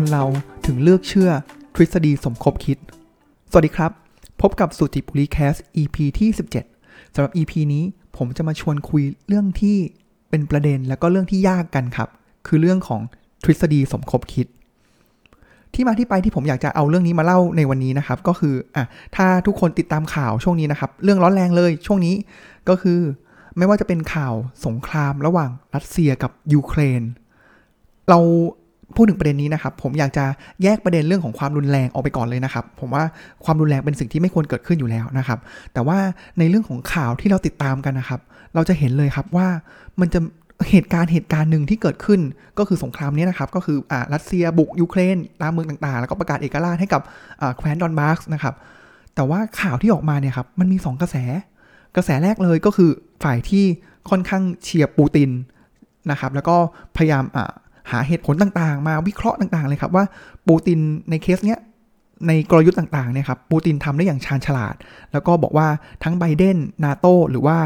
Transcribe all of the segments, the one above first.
คนเราถึงเลือกเชื่อทฤษฎีสมคบคิด สวัสดีครับ พบกับสุจิบุรีแคส EP ที่ 17สำหรับ EP นี้ผมจะมาชวนคุยเรื่องที่เป็นประเด็นแล้วก็เรื่องที่ยากกันครับ คือเรื่องของทฤษฎีสมคบคิด ที่มาที่ไปที่ผมอยากจะเอาเรื่องนี้มาเล่าในวันนี้นะครับ ก็คืออะถ้าทุกคนติดตามข่าวช่วงนี้นะครับ เรื่องร้อนแรงเลยช่วงนี้ก็คือไม่ว่าจะเป็นข่าวสงครามระหว่างรัสเซียกับยูเครน เรา พูดถึงประเด็นนี้นะครับ ผมอยากจะแยกประเด็นเรื่องของความรุนแรงออกไปก่อนเลยนะครับ ผมว่าความรุนแรงเป็นสิ่งที่ไม่ควรเกิดขึ้นอยู่แล้วนะครับ แต่ว่าในเรื่องของข่าวที่เราติดตามกันนะครับ เราจะเห็นเลยครับว่ามันจะเหตุการณ์เหตุการณ์หนึ่งที่เกิดขึ้นก็คือสงครามนี้นะครับ ก็คืออ่ารัสเซียบุกยูเครนตามเมืองต่างๆ แล้วก็ประกาศเอกราชให้กับแคว้นดอนบาสนะครับ แต่ว่าข่าวที่ออกมาเนี่ยครับมันมี 2 กระแส กระแสแรกเลยก็คือฝ่ายที่ค่อนข้างเชียร์ปูตินนะครับแล้วก็พยายาม หาเหตุผลต่างๆ มาวิเคราะห์ต่างๆ เลยครับว่าปูตินในเคสเนี้ยในกลยุทธ์ต่างๆเนี่ยครับปูตินทำได้อย่างชาญฉลาด แล้วก็บอกว่าทั้งไบเดนนาโตหรือว่า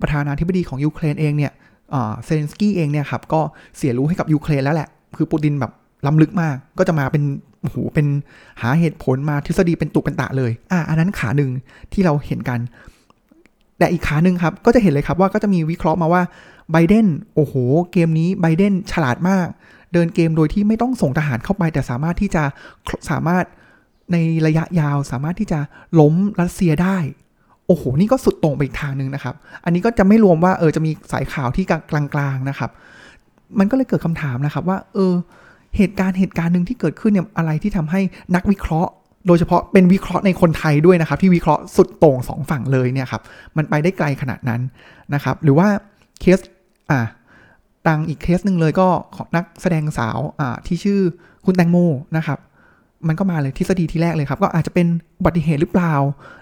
ประธานาธิบดีของยูเครนเองเนี่ยเซเลนสกี้เองเนี่ยครับก็เสียรู้ให้กับยูเครนแล้วแหละ คือปูตินแบบล้ำลึกมาก ก็จะมาเป็นโอ้โหเป็นหาเหตุผลมาทฤษฎีเป็นตุเป็นตะเลย อ่าอันนั้นขาหนึ่งที่เราเห็นกัน แต่อีกขาหนึ่งครับก็จะเห็นเลยครับว่าก็จะมีวิเคราะห์มาว่า ไบเดนโอ้โห เกมนี้ไบเดนฉลาดมาก เดินเกมโดยที่ไม่ต้องส่งทหารเข้าไป แต่สามารถที่จะสามารถในระยะยาวสามารถที่จะล้มรัสเซียได้ โอ้โห นี่ก็สุดตรงไปอีกทางหนึ่งนะครับ อันนี้ก็จะไม่รวมว่าเออจะมีสายข่าวที่กลางๆนะครับ มันก็เลยเกิดคำถามนะครับว่า เออ เหตุการณ์เหตุการณ์หนึ่งที่เกิดขึ้นเนี่ยอะไรที่ทำให้นักวิเคราะห์ โดยเฉพาะเป็นวิเคราะห์ในคนไทยด้วยนะครับ ที่วิเคราะห์สุดโต่งสองฝั่งเลยเนี่ยครับ มันไปได้ไกลขนาดนั้นนะครับ หรือว่าเคส อ่าตังอีกเคสหนึ่งเลยก็ของนักแสดงสาวอ่าที่ชื่อคุณแตงโมนะครับ มันก็มาเลยทฤษฎีที่แรกเลยครับ ก็อาจจะเป็นอุบัติเหตุหรือเปล่า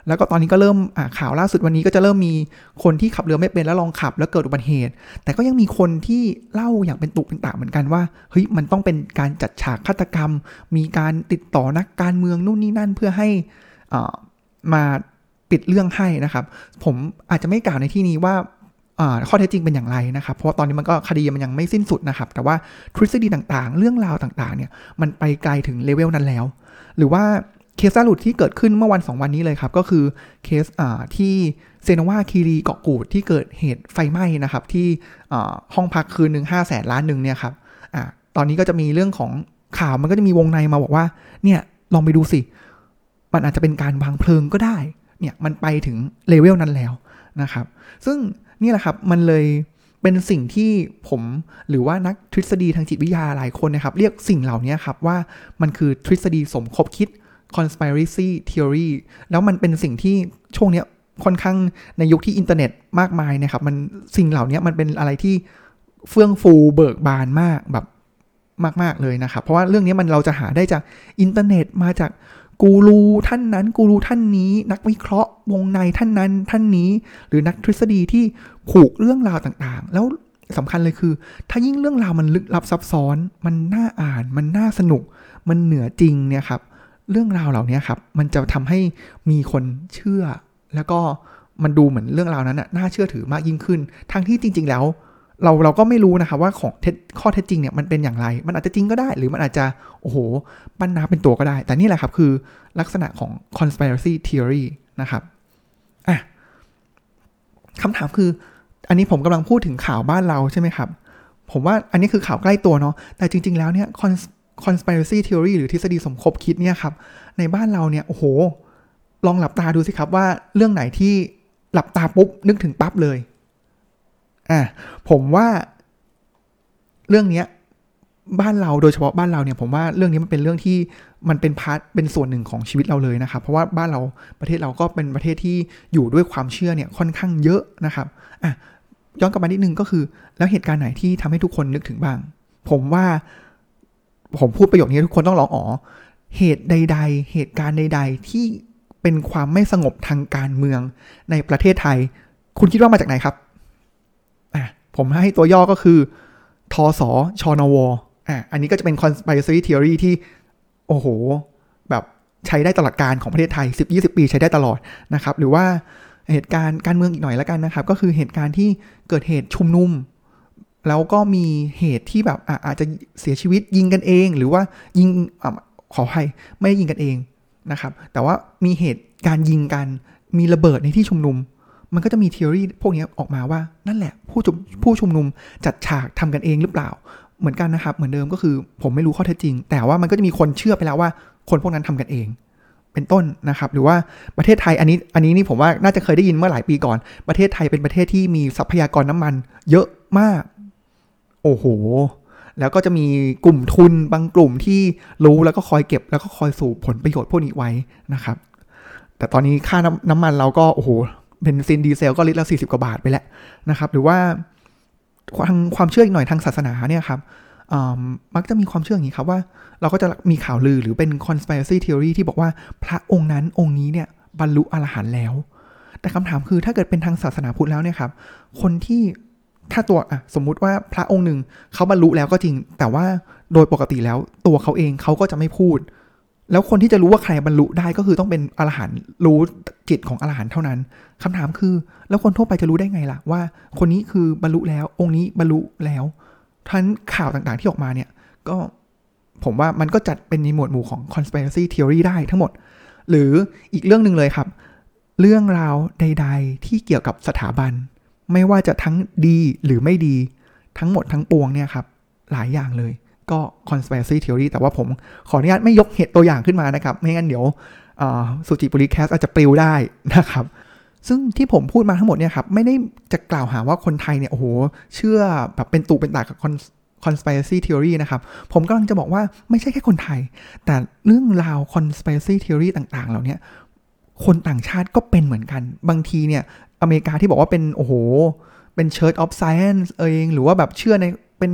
แล้วก็ตอนนี้ก็เริ่มข่าวล่าสุดวันนี้ก็จะเริ่มมีคนที่ขับเรือไม่เป็นแล้วลองขับ แล้วเกิดอุบัติเหตุ แต่ก็ยังมีคนที่เล่าอย่างเป็นตุเป็นตาเหมือนกันว่าเฮ้ยมันต้องเป็นการจัดฉากฆาตกรรม มีการติดต่อนักการเมืองนู่นนี่นั่นเพื่อให้มาปิดเรื่องให้นะครับ ผมอาจจะไม่กล่าวในที่นี้ว่า ข้อเท็จจริงเป็นอย่างไรนะครับ เพราะตอนนี้มันก็คดีมันยังไม่สิ้นสุดนะครับ แต่ว่าทฤษฎีต่างๆ เรื่องราวต่างๆ เนี่ย มันไปไกลถึงเลเวลนั้นแล้ว หรือว่าเคสล่าสุดที่เกิดขึ้นเมื่อวัน 2 วันนี้เลยครับ ก็คือเคสที่เซนวาคีรีเกาะกูดที่เกิดเหตุไฟไหม้นะครับ ที่ห้องพักคืนหนึ่งห้าแสนล้านหนึ่งเนี่ยครับอตอนนี้ก็จะมีเรื่องของข่าวมันก็จะมีวงในมาบอกว่า เนี่ยลองไปดูสิ มันอาจจะเป็นการวางเพลิงก็ได้ เนี่ยมันไปถึงเลเวลนั้นแล้วนะครับ ซึ่ง นี่แหละครับมันเลยเป็นสิ่งที่ผมหรือว่านักทฤษฎีทางจิตวิทยาหลายคนนะครับ เรียกสิ่งเหล่านี้ครับว่ามันคือทฤษฎีสมคบคิด conspiracy theory แล้วมันเป็นสิ่งที่ช่วงนี้ค่อนข้างในยุคที่อินเทอร์เน็ตมากมายนะครับ มันสิ่งเหล่านี้มันเป็นอะไรที่เฟื่องฟูเบิกบานมากแบบมาก ๆ เลยนะครับ เพราะว่าเรื่องนี้มันเราจะหาได้จากอินเทอร์เน็ตมาจาก กูรูท่านนั้น กูรูท่านนี้ นักวิเคราะห์วงในท่านนั้นท่านนี้ หรือนักทฤษฎีที่ผูกเรื่องราวต่างๆ แล้วสำคัญเลยคือ ถ้ายิ่งเรื่องราวมันลึกลับซับซ้อน มันน่าอ่าน มันน่าสนุก มันเหนือจริงเนี่ยครับ เรื่องราวเหล่านี้ครับ มันจะทำให้มีคนเชื่อ แล้วก็มันดูเหมือนเรื่องราวนั้นน่าเชื่อถือมากยิ่งขึ้น ทั้งที่จริง ๆ แล้ว เราเราก็ไม่รู้นะครับว่าของข้อเท็จจริงเนี่ยมันเป็นอย่างไร มันอาจจะจริงก็ได้ หรือมันอาจจะโอ้โหปั้นน้าเป็นตัวก็ได้ แต่นี่แหละครับคือลักษณะของ conspiracy theory นะครับอะคำถามคืออันนี้ผมกำลังพูดถึงข่าวบ้านเราใช่ไหมครับ ผมว่าอันนี้คือข่าวใกล้ตัวเนาะแต่จริง ๆ แล้วเนี่ย conspiracy theory หรือทฤษฎีสมคบคิดเนี่ยครับ ในบ้านเราเนี่ยโอ้โห ลองหลับตาดูสิครับว่าเรื่องไหนที่หลับตาปุ๊บนึกถึงปั๊บเลย อะผมว่าเรื่องเนี้ยบ้านเราโดยเฉพาะบ้านเราเนี่ยผมว่าเรื่องนี้มันเป็นเรื่องที่มันเป็นพาร์ทเป็นส่วนหนึ่งของชีวิตเราเลยนะครับ เพราะว่าบ้านเราประเทศเราก็เป็นประเทศที่อยู่ด้วยความเชื่อเนี่ยค่อนข้างเยอะนะครับอะย้อนกลับมานิดนึงก็คือ แล้วเหตุการณ์ไหนที่ทำให้ทุกคนนึกถึงบ้าง ผมว่าผมพูดประโยคนี้ทุกคนต้องร้องอ๋อเหตุใด ๆ เหตุการณ์ใด ๆ ที่เป็นความไม่สงบทางการเมืองในประเทศไทย คุณคิดว่ามาจากไหนครับ ผมให้ตัวย่อก็คือทอสอชอนวอะอันนี้ก็จะเป็น conspiracy theory ที่ โอ้โห แบบใช้ได้ตลอดการของประเทศไทย 10-20 ปีใช้ได้ตลอดนะครับ หรือว่าเหตุการณ์การเมืองอีกหน่อยแล้วกันนะครับ ก็คือเหตุการณ์ที่เกิดเหตุชุมนุม แล้วก็มีเหตุที่แบบอาจจะเสียชีวิตยิงกันเอง หรือว่ายิงอขออภัยไม่ได้ยิงกันเองนะครับ แต่ว่ามีเหตุการยิงกันมีระเบิดในที่ชุมนุม มันก็จะมีทฤษฎีพวกนี้ออกมาว่านั่นแหละผู้ชุมผู้ชุมนุมจัดฉากทำกันเองหรือเปล่า เหมือนกันนะครับ เหมือนเดิมก็คือผมไม่รู้ข้อเท็จจริง แต่ว่ามันก็จะมีคนเชื่อไปแล้วว่า คนพวกนั้นทำกันเอง เป็นต้นนะครับ หรือว่าประเทศไทยอันนี้อันนี้นี่ผมว่าน่าจะเคยได้ยินเมื่อหลายปีก่อน ประเทศไทยเป็นประเทศที่มีทรัพยากรน้ำมัน เยอะมาก โอ้โหแล้วก็จะมีกลุ่มทุนบางกลุ่มที่รู้แล้วก็คอยเก็บ แล้วก็คอยสูบผลประโยชน์พวกนี้ไว้นะครับ แต่ตอนนี้ค่าน้ำน้ำมันเราก็โอ้โห เบนซินดีเซลก็ลิตรละ40 กว่าบาทไปแล้วนะครับ หรือว่าทางความเชื่ออีกหน่อยทางศาสนาเนี่ยครับมักจะมีความเชื่ออย่างนี้ครับว่า เราก็จะมีข่าวลือหรือเป็น conspiracy theory ที่บอกว่าพระองค์นั้นองค์นี้เนี่ยบรรลุอรหันต์แล้ว แต่คำถามคือถ้าเกิดเป็นทางศาสนาพุทธแล้วเนี่ยครับ คนที่ถ้าตัวอะสมมุติว่าพระองค์หนึ่งเขาบรรลุแล้วก็จริง แต่ว่าโดยปกติแล้วตัวเขาเองเขาก็จะไม่พูด แล้วคนที่จะรู้ว่าใครบรรลุได้ก็คือต้องเป็นอรหันต์รู้จิตของอรหันต์เท่านั้นคำถามคือ แล้วคนทั่วไปจะรู้ได้ไงล่ะ ว่าคนนี้คือบรรลุแล้ว องค์นี้บรรลุแล้วทั้นข่าวต่างๆที่ออกมาเนี่ยก็ผมว่ามันก็จัดเป็นในหมวดหมู่ของ conspiracy theory ได้ทั้งหมด หรืออีกเรื่องหนึ่งเลยครับ เรื่องราวใด ๆ ที่เกี่ยวกับสถาบัน ไม่ว่าจะทั้งดีหรือไม่ดี ทั้งหมดทั้งปวงเนี่ยครับ หลายอย่างเลย ก็ conspiracy theory แต่ว่าผมขออนุญาตไม่ยกเหตุตัวอย่างขึ้นมานะครับ ไม่งั้นเดี๋ยวสุจิบุริแคสอาจจะปลิวได้นะครับ ซึ่งที่ผมพูดมาทั้งหมดเนี่ยครับ ไม่ได้จะกล่าวหาว่าคนไทยเนี่ย โอ้โห เชื่อแบบเป็นตูเป็นตากับ conspiracy theory นะครับ ผมกำลังจะบอกว่าไม่ใช่แค่คนไทย แต่เรื่องราว conspiracy theory ต่างๆ เหล่านี้คนต่างชาติก็เป็นเหมือนกัน บางทีเนี่ย อเมริกาที่บอกว่าเป็น โอ้โห เป็น Church of Science เอง หรือว่าแบบเชื่อใน เป็น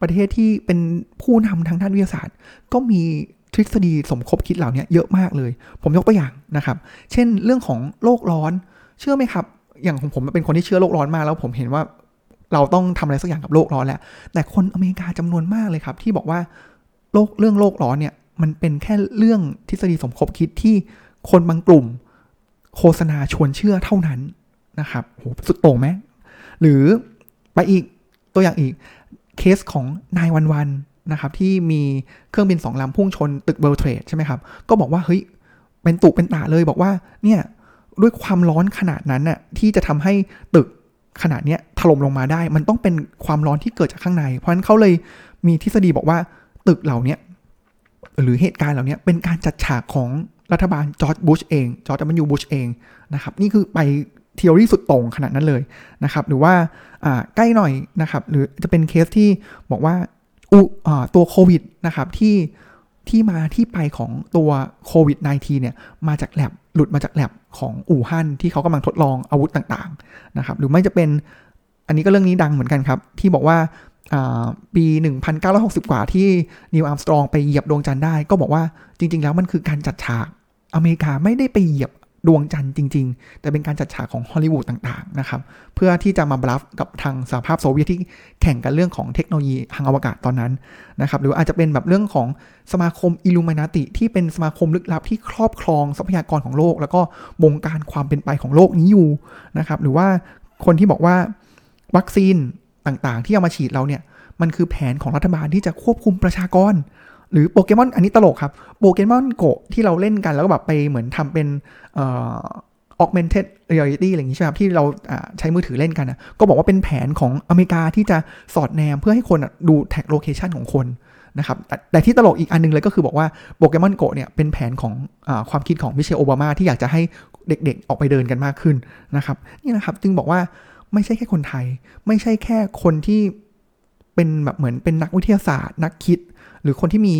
ประเทศที่เป็นผู้นำทางด้านวิทยาศาสตร์ ก็มีทฤษฎีสมคบคิดเหล่านี้เยอะมากเลย ผมยกตัวอย่างนะครับ เช่นเรื่องของโลกร้อน เชื่อไหมครับ อย่างของผมเป็นคนที่เชื่อโลกร้อนมากแล้ว ผมเห็นว่าเราต้องทำอะไรสักอย่างกับโลกร้อนแหละ แต่คนอเมริกาจำนวนมากเลยครับ ที่บอกว่าโลกเรื่องโลกร้อนเนี่ย มันเป็นแค่เรื่องทฤษฎีสมคบคิดที่คนบางกลุ่ม โฆษณาชวนเชื่อเท่านั้นนะครับโหสุดโต่งไหมหรือไปอีกตัวอย่างอีก เคสของ nine one one นะครับที่มีเครื่องบินสองลำพุ่งชนตึก World Trade ใช่ไหมครับ ก็บอกว่าเฮ้ยเป็นตุเป็นตะเลยบอกว่าเนี่ยด้วยความร้อนขนาดนั้นน่ะที่จะทำให้ตึกขนาดเนี้ยถล่มลงมาได้ มันต้องเป็นความร้อนที่เกิดจากข้างใน เพราะฉะนั้นเขาเลยมีทฤษฎีบอกว่าตึกเหล่านี้หรือเหตุการณ์เหล่านี้เป็นการจัดฉากของรัฐบาลจอร์จบุชเองจอร์จดับเบิลยูบุชเองนะครับนี่คือไป theory สุดตรงขนาดนั้นเลยนะครับหรือว่าใกล้หน่อยนะครับหรือจะเป็นเคสที่บอกว่าตัวโควิดนะครับที่ที่มาที่ไปของตัวโควิด -19 เนี่ยมาจากแลบหลุดมาจากแลบของอู่ฮั่นที่เขากำลังทดลองอาวุธต่างๆนะครับหรือไม่จะเป็นอันนี้ก็เรื่องนี้ดังเหมือนกันครับ ที่บอกว่าปี 1960 กว่าที่นิวอัลสตรองไปเหยียบดวงจันทร์ได้ ก็บอกว่าจริง ๆ แล้วมันคือการจัดฉากอเมริกาไม่ได้ไปเหยียบ ดวงจันทร์จริง ๆ แต่เป็นการจัดฉากของฮอลลีวูดต่างๆนะครับเพื่อที่จะมาบลัฟกับทางสหภาพโซเวียตที่แข่งกันเรื่องของเทคโนโลยีทางอวกาศตอนนั้นนะครับหรืออาจจะเป็นแบบเรื่องของสมาคมอิลูมินาติที่เป็นสมาคมลึกลับที่ครอบครองทรัพยากรของโลก แล้วก็บงการความเป็นไปของโลกนี้อยู่นะครับหรือว่าคนที่บอกว่าวัคซีนต่างๆ ที่เอามาฉีดเราเนี่ยมันคือแผนของรัฐบาลที่จะควบคุมประชากร หรือโปเกมอนอันนี้ตลกครับโปเกมอนโกที่เราเล่นกันแล้วก็แบบไปเหมือนทำเป็นเอ่อ augmented reality อะไรอย่างนี้ใช่ไหมครับที่เราใช้มือถือเล่นกันนะก็บอกว่าเป็นแผนของอเมริกาที่จะสอดแนมเพื่อให้คนดูแท็กโลเคชันของคนนะครับแต่ที่ตลกอีกอันนึงเลยก็คือบอกว่าโปเกมอนโกเนี่ยเป็นแผนของอความคิดของมิเชลโอบามาที่อยากจะให้เด็กๆออกไปเดินกันมากขึ้นนะครับนี่นะครับจึงบอกว่าไม่ใช่แค่คนไทย ไม่ใช่แค่คนที่เป็นแบบเหมือนเป็นนักวิทยาศาสตร์ นักคิด หรือคนที่มี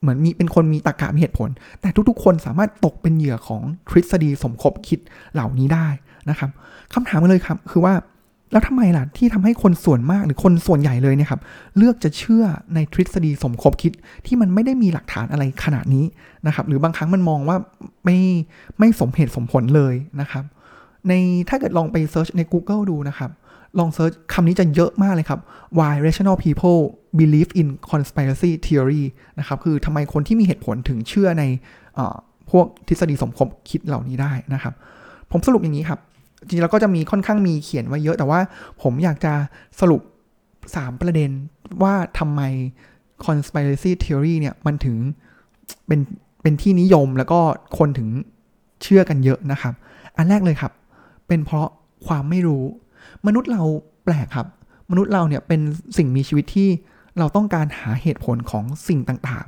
เหมือนมีเป็นคนมีตรรกะมีเหตุผล แต่ทุกๆ คนสามารถตกเป็นเหยื่อของทฤษฎีสมคบคิดเหล่านี้ได้นะครับคำถามมาเลยครับคือว่าแล้วทำไมล่ะที่ทำให้คนส่วนมากหรือคนส่วนใหญ่เลยเนี่ยครับเลือกจะเชื่อในทฤษฎีสมคบคิดที่มันไม่ได้มีหลักฐานอะไรขนาดนี้นะครับ หรือบางครั้งมันมองว่าไม่ไม่สมเหตุสมผลเลยนะครับ ในถ้าเกิดลองไป search ใน Google ดูนะครับ ลอง search คำนี้จะเยอะมากเลยครับ why rational people believe in conspiracy theory นะครับ คือทำไมคนที่มีเหตุผลถึงเชื่อในพวกทฤษฎีสมคบคิดเหล่านี้ได้นะครับ ผมสรุปอย่างนี้ครับ จริงๆแล้วก็จะมีค่อนข้างมีเขียนไว้เยอะ แต่ว่าผมอยากจะสรุป 3 ประเด็นว่าทำไม conspiracy theory เนี่ย มันถึงเป็นเป็นที่นิยมแล้วก็คนถึงเชื่อกันเยอะนะครับ อันแรกเลยครับ เป็นเพราะความไม่รู้ มนุษย์เราแปลกครับ มนุษย์เราเนี่ยเป็นสิ่งมีชีวิตที่เราต้องการหาเหตุผลของสิ่งต่าง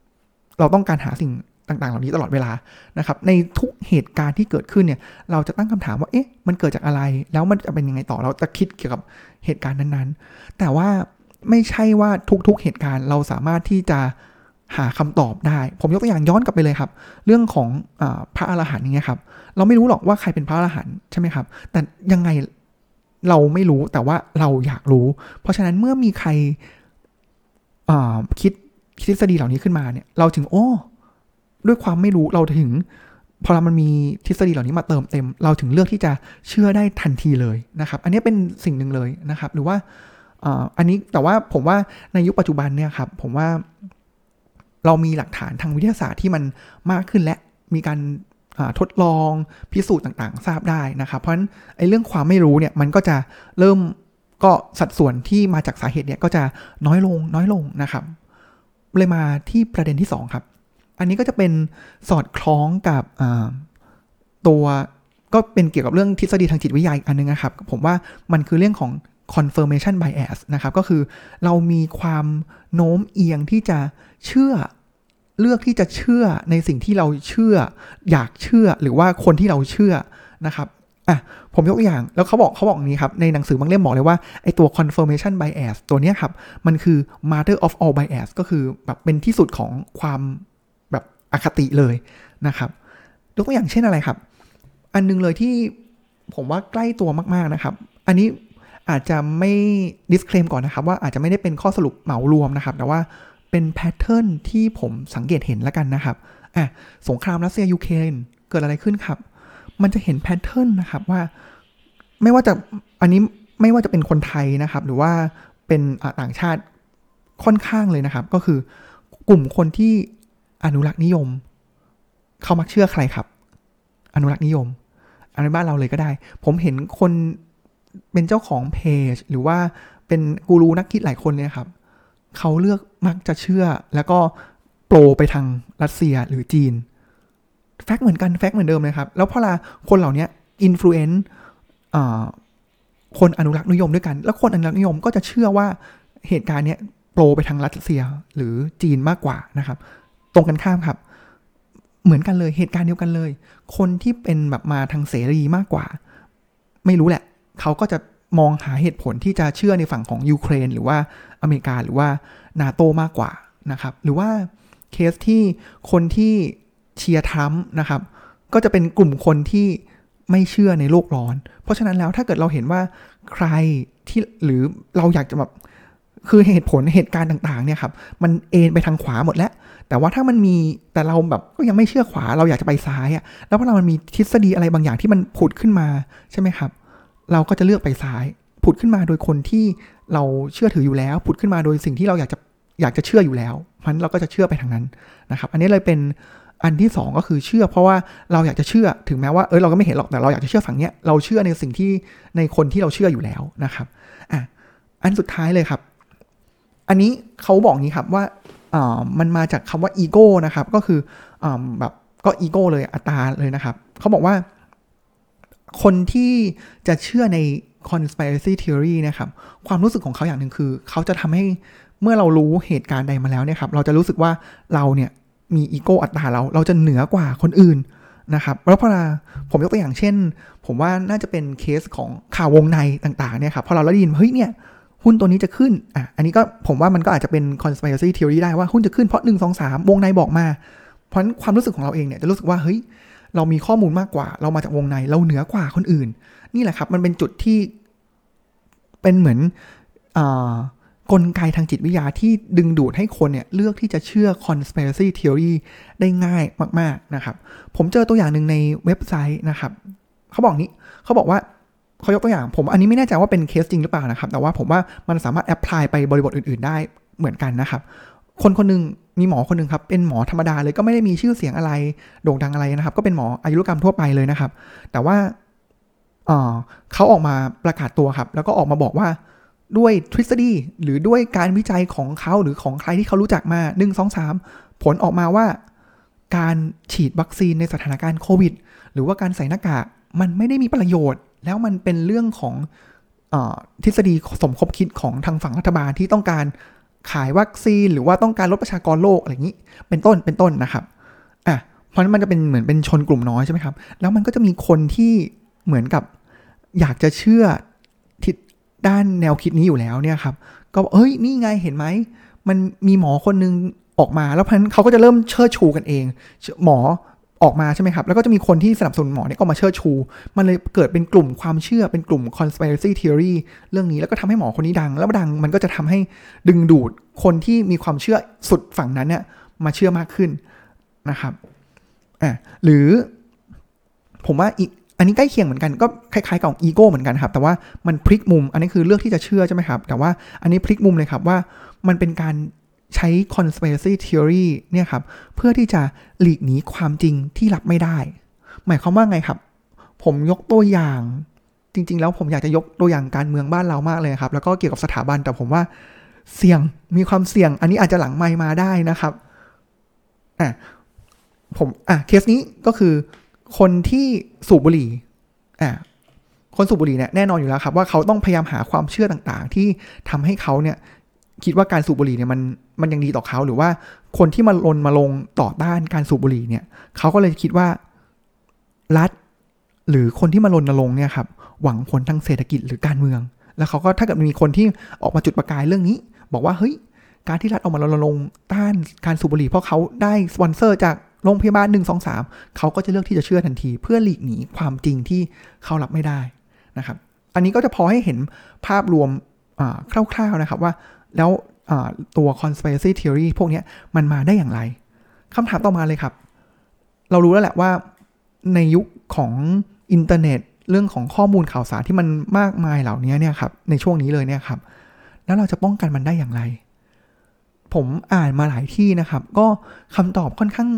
ๆ เราต้องการหาสิ่งต่างๆ เหล่านี้ตลอดเวลานะครับ ในทุกเหตุการณ์ที่เกิดขึ้นเนี่ย เราจะตั้งคำถามว่า เอ๊ะ มันเกิดจากอะไร แล้วมันจะเป็นยังไงต่อ เราจะคิดเกี่ยวกับเหตุการณ์นั้นๆ แต่ว่าไม่ใช่ว่าทุกๆ เหตุการณ์เราสามารถที่จะหาคำตอบได้ ผมยกตัวอย่างย้อนกลับไปเลยครับ เรื่องของอพระอรหันต์อย่างเงี้ยครับ เราไม่รู้หรอกว่าใครเป็นพระอรหันต์ใช่ไหมครับ แต่ยังไง เราไม่รู้แต่ว่าเราอยากรู้ เพราะฉะนั้นเมื่อมีใครคิดทฤษฎีเหล่านี้ขึ้นมาเนี่ย เราถึงโอ้ ด้วยความไม่รู้เราถึง พอเรามันมีทฤษฎีเหล่านี้มาเติมเต็ม เราถึงเลือกที่จะเชื่อได้ทันทีเลยนะครับ อันนี้เป็นสิ่งหนึ่งเลยนะครับ หรือว่าอันนี้แต่ว่าผมว่าในยุคปัจจุบันเนี่ยครับ ผมว่าเรามีหลักฐานทางวิทยาศาสตร์ที่มันมากขึ้นและมีการ ทดลองพิสูจน์ต่างๆ ทราบได้นะครับ เพราะฉะนั้นไอ้เรื่องความไม่รู้เนี่ยมันก็จะเริ่มก็สัดส่วนที่มาจากสาเหตุเนี่ยก็จะน้อยลงน้อยลงนะครับเลยมาที่ประเด็นที่ 2 ครับ อันนี้ก็จะเป็นสอดคล้องกับตัวก็เป็นเกี่ยวกับเรื่องทฤษฎีทางจิตวิทยาอีกอันนึงนะครับ ผมว่ามันคือเรื่องของ confirmation bias นะครับ ก็คือเรามีความโน้มเอียงที่จะเชื่อ เลือกที่จะเชื่อในสิ่งที่เราเชื่อ อยากเชื่อหรือว่าคนที่เราเชื่อนะครับอะผมยกอย่างแล้วเขาบอกเขาบอกนี้ครับ ในหนังสือบางเล่มบอกเลยว่า ไอตัว confirmation bias ตัวนี้ครับ มันคือ mother of all bias ก็คือแบบเป็นที่สุดของความแบบอคติเลยนะครับ ยกตัวอย่างเช่นอะไรครับ อันนึงเลยที่ผมว่าใกล้ตัวมากๆนะครับ อันนี้อาจจะไม่ disclaim ก่อนนะครับ ว่าอาจจะไม่ได้เป็นข้อสรุปเหมารวมนะครับ แต่ว่า เป็นแพทเทิร์นที่ผมสังเกตเห็นแล้วกันนะครับอะสงครามรัสเซียยูเครนเกิดอะไรขึ้นครับ มันจะเห็นแพทเทิร์นนะครับว่า ไม่ว่าจะอันนี้ไม่ว่าจะเป็นคนไทยนะครับ หรือว่าเป็นต่างชาติค่อนข้างเลยนะครับ ก็คือกลุ่มคนที่อนุรักษ์นิยม เขามักเชื่อใครครับ อนุรักษ์นิยมอันในบ้านเราเลยก็ได้ ผมเห็นคนเป็นเจ้าของเพจ หรือว่าเป็นกูรูนักคิดหลายคนเนี่ยครับ เขาเลือกมักจะเชื่อ แล้วก็โปรไปทางรัสเซียหรือจีน fact เหมือนกัน fact เหมือนเดิมเลยครับ แล้วพอลาคนเหล่านี้ influenceคนอนุรักษ์นิยมด้วยกัน แล้วคนอนุรักษ์นิยมก็จะเชื่อว่าเหตุการณ์เนี้ยโปรไปทางรัสเซียหรือจีนมากกว่านะครับ ตรงกันข้ามครับ เหมือนกันเลยเหตุการณ์เดียวกันเลย คนที่เป็นแบบมาทางเสรีมากกว่า ไม่รู้แหละ เขาก็จะ มองหาเหตุผลที่จะเชื่อในฝั่งของยูเครน หรือว่าอเมริกาหรือว่านาโตมากกว่านะครับ หรือว่าเคสที่คนที่เชียร์ทรัมป์นะครับ ก็จะเป็นกลุ่มคนที่ไม่เชื่อในโลกร้อน เพราะฉะนั้นแล้วถ้าเกิดเราเห็นว่าใครที่หรือเราอยากจะแบบคือเหตุผลเหตุการณ์ต่างๆเนี่ยครับมันเอ็นไปทางขวาหมดแล้ว แต่ว่าถ้ามันมีแต่เราแบบก็ยังไม่เชื่อขวาเราอยากจะไปซ้ายอะแล้วพอเรามันมีทฤษฎีอะไรบางอย่างที่มันผุดขึ้นมาใช่ไหมครับ เราก็จะเลือกไปซ้าย ผุดขึ้นมาโดยคนที่เราเชื่อถืออยู่แล้ว ผุดขึ้นมาโดยสิ่งที่เราอยากจะอยากจะเชื่ออยู่แล้วเพราะนั้นเราก็จะเชื่อไปทางนั้นนะครับ อันนี้เลยเป็นอันที่ 2 ก็คือเชื่อ เพราะว่าเราอยากจะเชื่อถึงแม้ว่าเออเราก็ไม่เห็นหรอกแต่เราอยากจะเชื่อฝั่งเนี้ยเราเชื่อในสิ่งที่ในคนที่เราเชื่ออยู่แล้วนะครับอะอันสุดท้ายเลยครับ อันนี้เขาบอกงี้ครับว่าอ่ามันมาจากคำว่าอีโก้นะครับ ก็คืออ่าแบบก็อีโก้เลยอัตราเลยนะครับเขาบอกว่า คนที่จะเชื่อใน conspiracy theory นะครับ ความรู้สึกของเขาอย่างหนึ่งคือ เขาจะทำให้เมื่อเรารู้เหตุการณ์ใดมาแล้วเนี่ยครับ เราจะรู้สึกว่าเราเนี่ยมีอีโก้อัตตาเรา เราจะเหนือกว่าคนอื่นนะครับแล้วพอผมยกตัวอย่างเช่น ผมว่าน่าจะเป็นเคสของข่าววงในต่างๆเนี่ยครับ พอเราได้ยินเฮ้ยเนี่ยหุ้นตัวนี้จะขึ้น อะ อันนี้ก็ผมว่ามันก็อาจจะเป็น conspiracy theory ได้ว่าหุ้นจะขึ้นเพราะหนึ่งสองสามวงในบอกมา เพราะความรู้สึกของเราเองเนี่ยจะรู้สึกว่าเฮ้ย เรามีข้อมูลมากกว่า เรามาจากวงในเราเหนือกว่าคนอื่น นี่แหละครับ มันเป็นจุดที่เป็นเหมือนอกลไกทางจิตวิทยาที่ดึงดูดให้คนเนี่ยเลือกที่จะเชื่อ conspiracy theory ได้ง่ายมาก ๆ นะครับ ผมเจอตัวอย่างหนึ่งในเว็บไซต์นะครับ เขาบอกนี้เขาบอกว่าเขายกตัวอย่าง ผมอันนี้ไม่แน่ใจว่าเป็นเคสจริงหรือเปล่านะครับ แต่ว่าผมว่ามันสามารถแอพพลายไปบริบทอื่น ๆ ได้เหมือนกันนะครับ คนคนหนึ่งมีหมอคนหนึ่งครับเป็นหมอธรรมดาเลยก็ไม่ได้มีชื่อเสียงอะไรโด่งดังอะไรนะครับ ก็เป็นหมออายุรกรรมทั่วไปเลยนะครับ แต่ว่าเเขาออกมาประกาศตัวครับ แล้วก็ออกมาบอกว่าด้วยทฤษฎีหรือด้วยการวิจัยของเขาหรือของใครที่เขารู้จักมา 1 2 3 ผลออกมาว่าการฉีดวัคซีนในสถานการณ์โควิด หรือว่าการใส่หน้ากากมันไม่ได้มีประโยชน์ แล้วมันเป็นเรื่องของอทฤษฎีสมคบคิดของทางฝั่งรัฐบาลที่ต้องการ ขายวัคซีนหรือว่าต้องการลดประชากรโลกอะไรอย่างนี้ เป็นต้นเป็นต้นนะครับอะเพราะนั้นมันจะเป็นเหมือนเป็นชนกลุ่มน้อยใช่ไหมครับ แล้วมันก็จะมีคนที่เหมือนกับอยากจะเชื่อทิศด้านแนวคิดนี้อยู่แล้วเนี่ยครับ ก็เอ้ยนี่ไงเห็นไหมมันมีหมอคนนึงออกมา แล้วเพราะนั้นเขาก็จะเริ่มเชิดชูกันเอง หมอ ออกมาใช่ไหมครับ แล้วก็จะมีคนที่สนับสนุนหมอเนี่ยก็มาเชิดชู มันเลยเกิดเป็นกลุ่มความเชื่อเป็นกลุ่ม conspiracy theory เรื่องนี้แล้วก็ทำให้หมอคนนี้ดัง แล้วดังมันก็จะทำให้ดึงดูดคนที่มีความเชื่อสุดฝั่งนั้นเนี่ยมาเชื่อมากขึ้นนะครับอ่าหรือผมว่าอีกอันนี้ใกล้เคียงเหมือนกันก็คล้ายๆกับอีโก้เหมือนกันครับ แต่ว่ามันพลิกมุม อันนี้คือเลือกที่จะเชื่อใช่ไหมครับ แต่ว่าอันนี้พลิกมุมเลยครับว่ามันเป็นการ ใช้ conspiracy theory เนี่ยครับ เพื่อที่จะหลีกหนีความจริงที่รับไม่ได้ หมายความว่าไงครับ ผมยกตัวอย่างจริง ๆ แล้วผมอยากจะยกตัวอย่างการเมืองบ้านเรามากเลยครับ แล้วก็เกี่ยวกับสถาบันแต่ผมว่าเสี่ยงมีความเสี่ยง อันนี้อาจจะหลังไม่มาได้นะครับอะผมอะเคสนี้ก็คือคนที่สูบบุหรี่อะคนสูบบุหรี่เนี่ยแน่นอนอยู่แล้วครับว่าเขาต้องพยายามหาความเชื่อต่างๆ ที่ทำให้เขาเนี่ย คิดว่าการสูบบุหรี่เนี่ยมันมันยังดีต่อเขาหรือว่าคนที่มาลนมาลงต่อต้านการสูบบุหรี่เนี่ยเขาก็เลยคิดว่ารัฐหรือคนที่มาลนลงเนี่ยครับหวังผลทางเศรษฐกิจหรือการเมือง แล้วเขาก็ถ้าเกิดมีคนที่ออกมาจุดประกายเรื่องนี้ บอกว่าเฮ้ยการที่รัฐออกมารณรงต้านการสูบบุหรี่เพราะเขาได้สปอนเซอร์จากโรงพยาบาลหนึ่งสองสามเขาก็จะเลือกที่จะเชื่อทันที เพื่อหลีกหนีความจริงที่เขารับไม่ได้นะครับ อันนี้ก็จะพอให้เห็นภาพรวมคร่าวๆนะครับว่า แล้วตัว conspiracy theory พวกนี้มันมาได้อย่างไรคำถามต่อมาเลยครับ เรารู้แล้วแหละว่าในยุคของอินเทอร์เน็ตเรื่องของข้อมูลข่าวสารที่มันมากมายเหล่านี้เนี่ยครับในช่วงนี้เลยเนี่ยครับ แล้วเราจะป้องกันมันได้อย่างไร ผมอ่านมาหลายที่นะครับ ก็คำตอบค่อนข้าง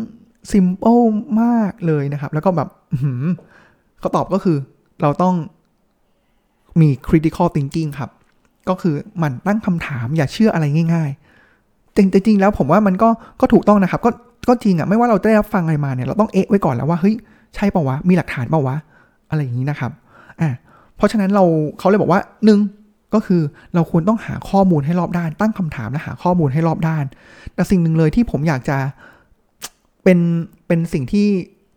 simple มากเลยนะครับ แล้วก็แบบเขาตอบก็คือเราต้องมี critical thinking ครับ ก็คือมันตั้งคำถามอย่าเชื่ออะไรง่ายๆจริงๆแล้วผมว่ามันก็ก็ถูกต้องนะครับ ก็ก็จริงอะไม่ว่าเราได้รับฟังอะไรมาเนี่ยเราต้องเอ๊ะไว้ก่อนแล้วว่าเฮ้ยใช่ป่าวะมีหลักฐานป่าวะอะไรอย่างนี้นะครับอ่าเพราะฉะนั้นเราเขาเลยบอกว่าหนึ่งก็คือเราควรต้องหาข้อมูลให้รอบด้าน ตั้งคำถามและหาข้อมูลให้รอบด้าน แต่สิ่งหนึ่งเลยที่ผมอยากจะเป็นเป็นสิ่งที่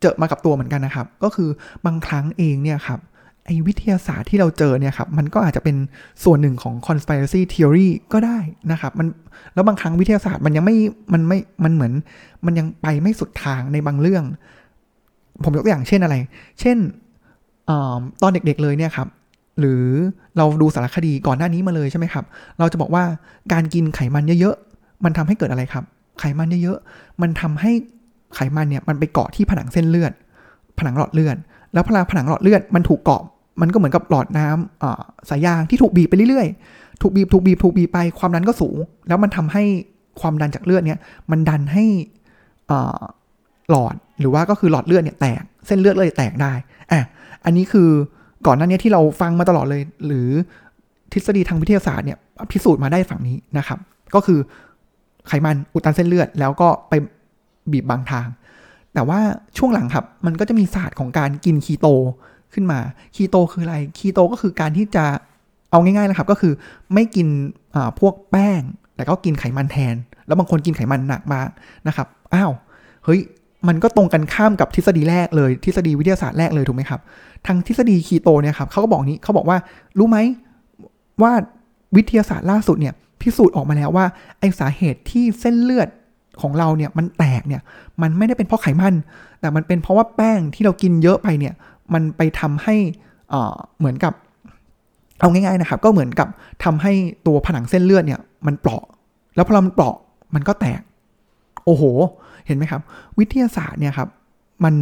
เจอมากับตัวเหมือนกันนะครับ ก็คือบางครั้งเองเนี่ยครับ ไอ้วิทยาศาสตร์ที่เราเจอเนี่ยครับ มันก็อาจจะเป็นส่วนหนึ่งของ conspiracy theory ก็ได้นะครับ มันแล้วบางครั้งวิทยาศาสตร์มันยังไม่ มันไม่ มันเหมือน มันยังไปไม่สุดทางในบางเรื่อง ผมยกตัวอย่างเช่นอะไร เช่นอตอนเด็กๆเลยเนี่ยครับ หรือเราดูสารคดีก่อนหน้านี้มาเลยใช่ไหมครับ เราจะบอกว่าการกินไขมันเยอะๆ มันทำให้เกิดอะไรครับ ไขมันเยอะๆ มันทำให้ไขมันเนี่ย มันไปเกาะที่ผนังเส้นเลือด ผนังหลอดเลือด แล้วพอผนังหลอดเลือดมันถูกเกาะ มันก็เหมือนกับหลอดน้ำสายยางที่ถูกบีบไปเรื่อยๆ ถูกบีบถูกบีบถูกบีบไปความดันก็สูง แล้วมันทำให้ความดันจากเลือดเนี่ยมันดันให้หลอดหรือว่าก็คือหลอดเลือดเนี่ยแตกเส้นเลือดเลยแตกได้อะอันนี้คือก่อนหน้านี้ที่เราฟังมาตลอดเลย หรือทฤษฎีทางวิทยาศาสตร์เนี่ยพิสูจน์มาได้ฝั่งนี้นะครับ ก็คือไขมันอุดตันเส้นเลือด แล้วก็ไปบีบบางทาง แต่ว่าช่วงหลังครับ มันก็จะมีศาสตร์ของการกินคีโต ขึ้นมา คีโตคืออะไร คีโตก็คือการที่จะเอาง่ายๆนะครับ ก็คือไม่กินพวกแป้ง แต่ก็กินไขมันแทน แล้วบางคนกินไขมันหนักมากนะครับ อ้าว เฮ้ย มันก็ตรงกันข้ามกับทฤษฎีแรกเลย ทฤษฎีวิทยาศาสตร์แรกเลยถูกไหมครับ ทางทฤษฎีคีโตเนี่ยครับเขาก็บอกนี้เขาบอกว่า รู้ไหมว่าวิทยาศาสตร์ล่าสุดเนี่ยพิสูจน์ออกมาแล้วว่าไอสาเหตุที่เส้นเลือดของเราเนี่ยมันแตกเนี่ยมันไม่ได้เป็นเพราะไขมัน แต่มันเป็นเพราะว่าแป้งที่เรากินเยอะไปเนี่ย มันไปทำให้เหมือนกับเอาง่ายๆนะครับ ก็เหมือนกับทำให้ตัวผนังเส้นเลือดเนี่ยมันเปราะ แล้วพอมันเปราะมันก็แตก โอ้โห เห็นไหมครับ วิทยาศาสตร์เนี่ยครับ มัน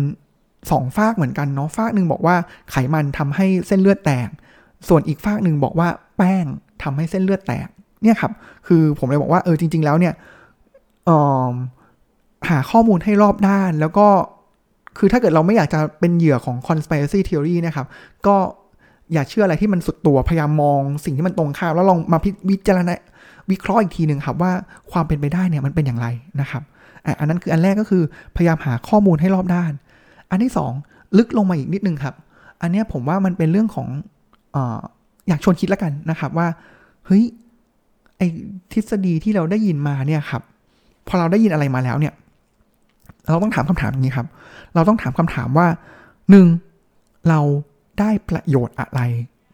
สองฝากเหมือนกันเนาะฝากหนึ่งบอกว่าไขมันทำให้เส้นเลือดแตก ส่วนอีกฝากหนึ่งบอกว่าแป้งทำให้เส้นเลือดแตก เนี่ยครับ คือผมเลยบอกว่าเออจริง ๆ แล้วเนี่ยหาข้อมูลให้รอบด้านแล้วก็ คือถ้าเกิดเราไม่อยากจะเป็นเหยื่อของ conspiracy theory นะครับ ก็อย่าเชื่ออะไรที่มันสุดตัว พยายามมองสิ่งที่มันตรงข้าม แล้วลองมาวิจารณาวิเคราะห์อีกทีหนึ่งครับว่าความเป็นไปได้เนี่ยมันเป็นอย่างไรนะครับ อันนั้นคืออันแรกก็คือพยายามหาข้อมูลให้รอบด้าน อันที่สองลึกลงมาอีกนิดนึงครับ อันนี้ผมว่ามันเป็นเรื่องของออยากชวนคิดแล้วกันนะครับว่าเฮ้ยไอทฤษฎีที่เราได้ยินมาเนี่ยครับพอเราได้ยินอะไรมาแล้วเนี่ย เราต้องถามคำถามอย่างนี้ครับ เราต้องถามคำถามว่าหนึ่งเราได้ประโยชน์อะไร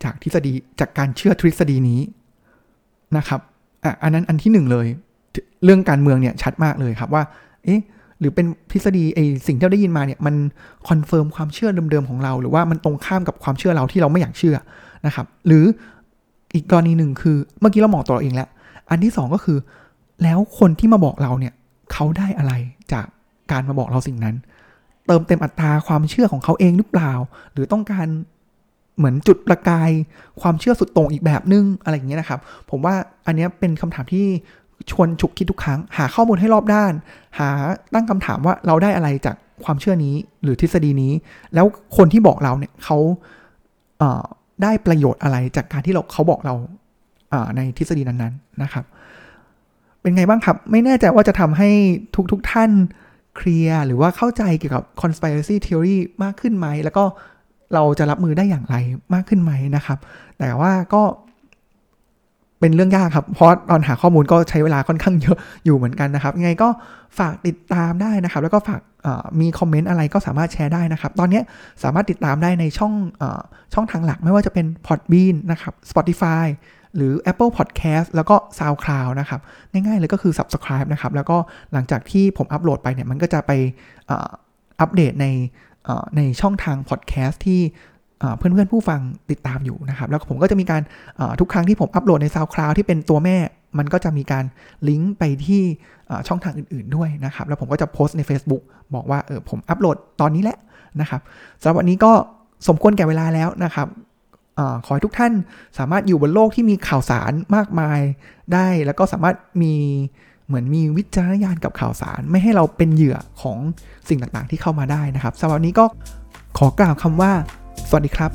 จากทฤษฎีจากการเชื่อทฤษฎีนี้นะครับอะอันนั้นอันที่หนึ่งเลย เรื่องการเมืองเนี่ยชัดมากเลยครับว่า เอ๊ะหรือเป็นทฤษฎีไอสิ่งที่เราได้ยินมาเนี่ยมัน confirm ความเชื่อเดิมๆของเรา หรือว่ามันตรงข้ามกับความเชื่อเราที่เราไม่อยากเชื่อนะครับ หรืออีกกรณีหนึ่งคือเมื่อกี้เรามองตัวเราเองแล้ว อันที่สองก็คือ แล้วคนที่มาบอกเราเนี่ยเขาได้อะไรจาก การมาบอกเราสิ่งนั้น เติมเต็มอัตตาความเชื่อของเขาเองหรือเปล่า หรือต้องการเหมือนจุดประกายความเชื่อสุดโต่งอีกแบบนึงอะไรอย่างเงี้ยนะครับ ผมว่าอันนี้เป็นคำถามที่ชวนฉุกคิดทุกครั้ง หาข้อมูลให้รอบด้าน หาตั้งคำถามว่าเราได้อะไรจากความเชื่อนี้หรือทฤษฎีนี้ แล้วคนที่บอกเราเนี่ยเขาเได้ประโยชน์อะไรจากการที่เราเขาบอกเราในทฤษฎีนั้นๆนะครับ เป็นไงบ้างครับ ไม่แน่ใจว่าจะทำให้ทุกๆทท่าน เคลียร์หรือว่าเข้าใจเกี่ยวกับ conspiracy theory มากขึ้นไหม แล้วก็เราจะรับมือได้อย่างไรมากขึ้นไหมนะครับ แต่ว่าก็เป็นเรื่องยากครับ เพราะตอนหาข้อมูลก็ใช้เวลาค่อนข้างเยอะอยู่เหมือนกันนะครับ ยังไงก็ฝากติดตามได้นะครับ แล้วก็ฝากมีคอมเมนต์อะไรก็สามารถแชร์ได้นะครับ ตอนนี้สามารถติดตามได้ในช่องอช่องทางหลักไม่ว่าจะเป็น Podbean นะครับ Spotify หรือ Apple Podcast แล้วก็ SoundCloud นะครับ ง่ายๆเลยก็คือ Subscribe นะครับ แล้วก็หลังจากที่ผมอัปโหลดไปเนี่ย มันก็จะไปอัปเดตในในช่องทาง podcast ที่เพื่อนๆผู้ฟังติดตามอยู่นะครับ แล้วผมก็จะมีการทุกครั้งที่ผมอัปโหลดใน SoundCloud ที่เป็นตัวแม่ มันก็จะมีการลิงก์ไปที่ช่องทางอื่นๆด้วยนะครับ แล้วผมก็จะโพสต์ใน Facebook บอกว่าเออผมอัปโหลดตอนนี้แหละนะครับสำหรับวันนี้ก็สมควรแก่เวลาแล้วนะครับ ขอให้ทุกท่านสามารถอยู่บนโลกที่มีข่าวสารมากมายได้ แล้วก็สามารถมีเหมือนมีวิจารณญาณกับข่าวสาร ไม่ให้เราเป็นเหยื่อของสิ่งต่างๆ ที่เข้ามาได้นะครับสำหรับวันนี้ก็ขอกล่าวคำว่า สวัสดีครับ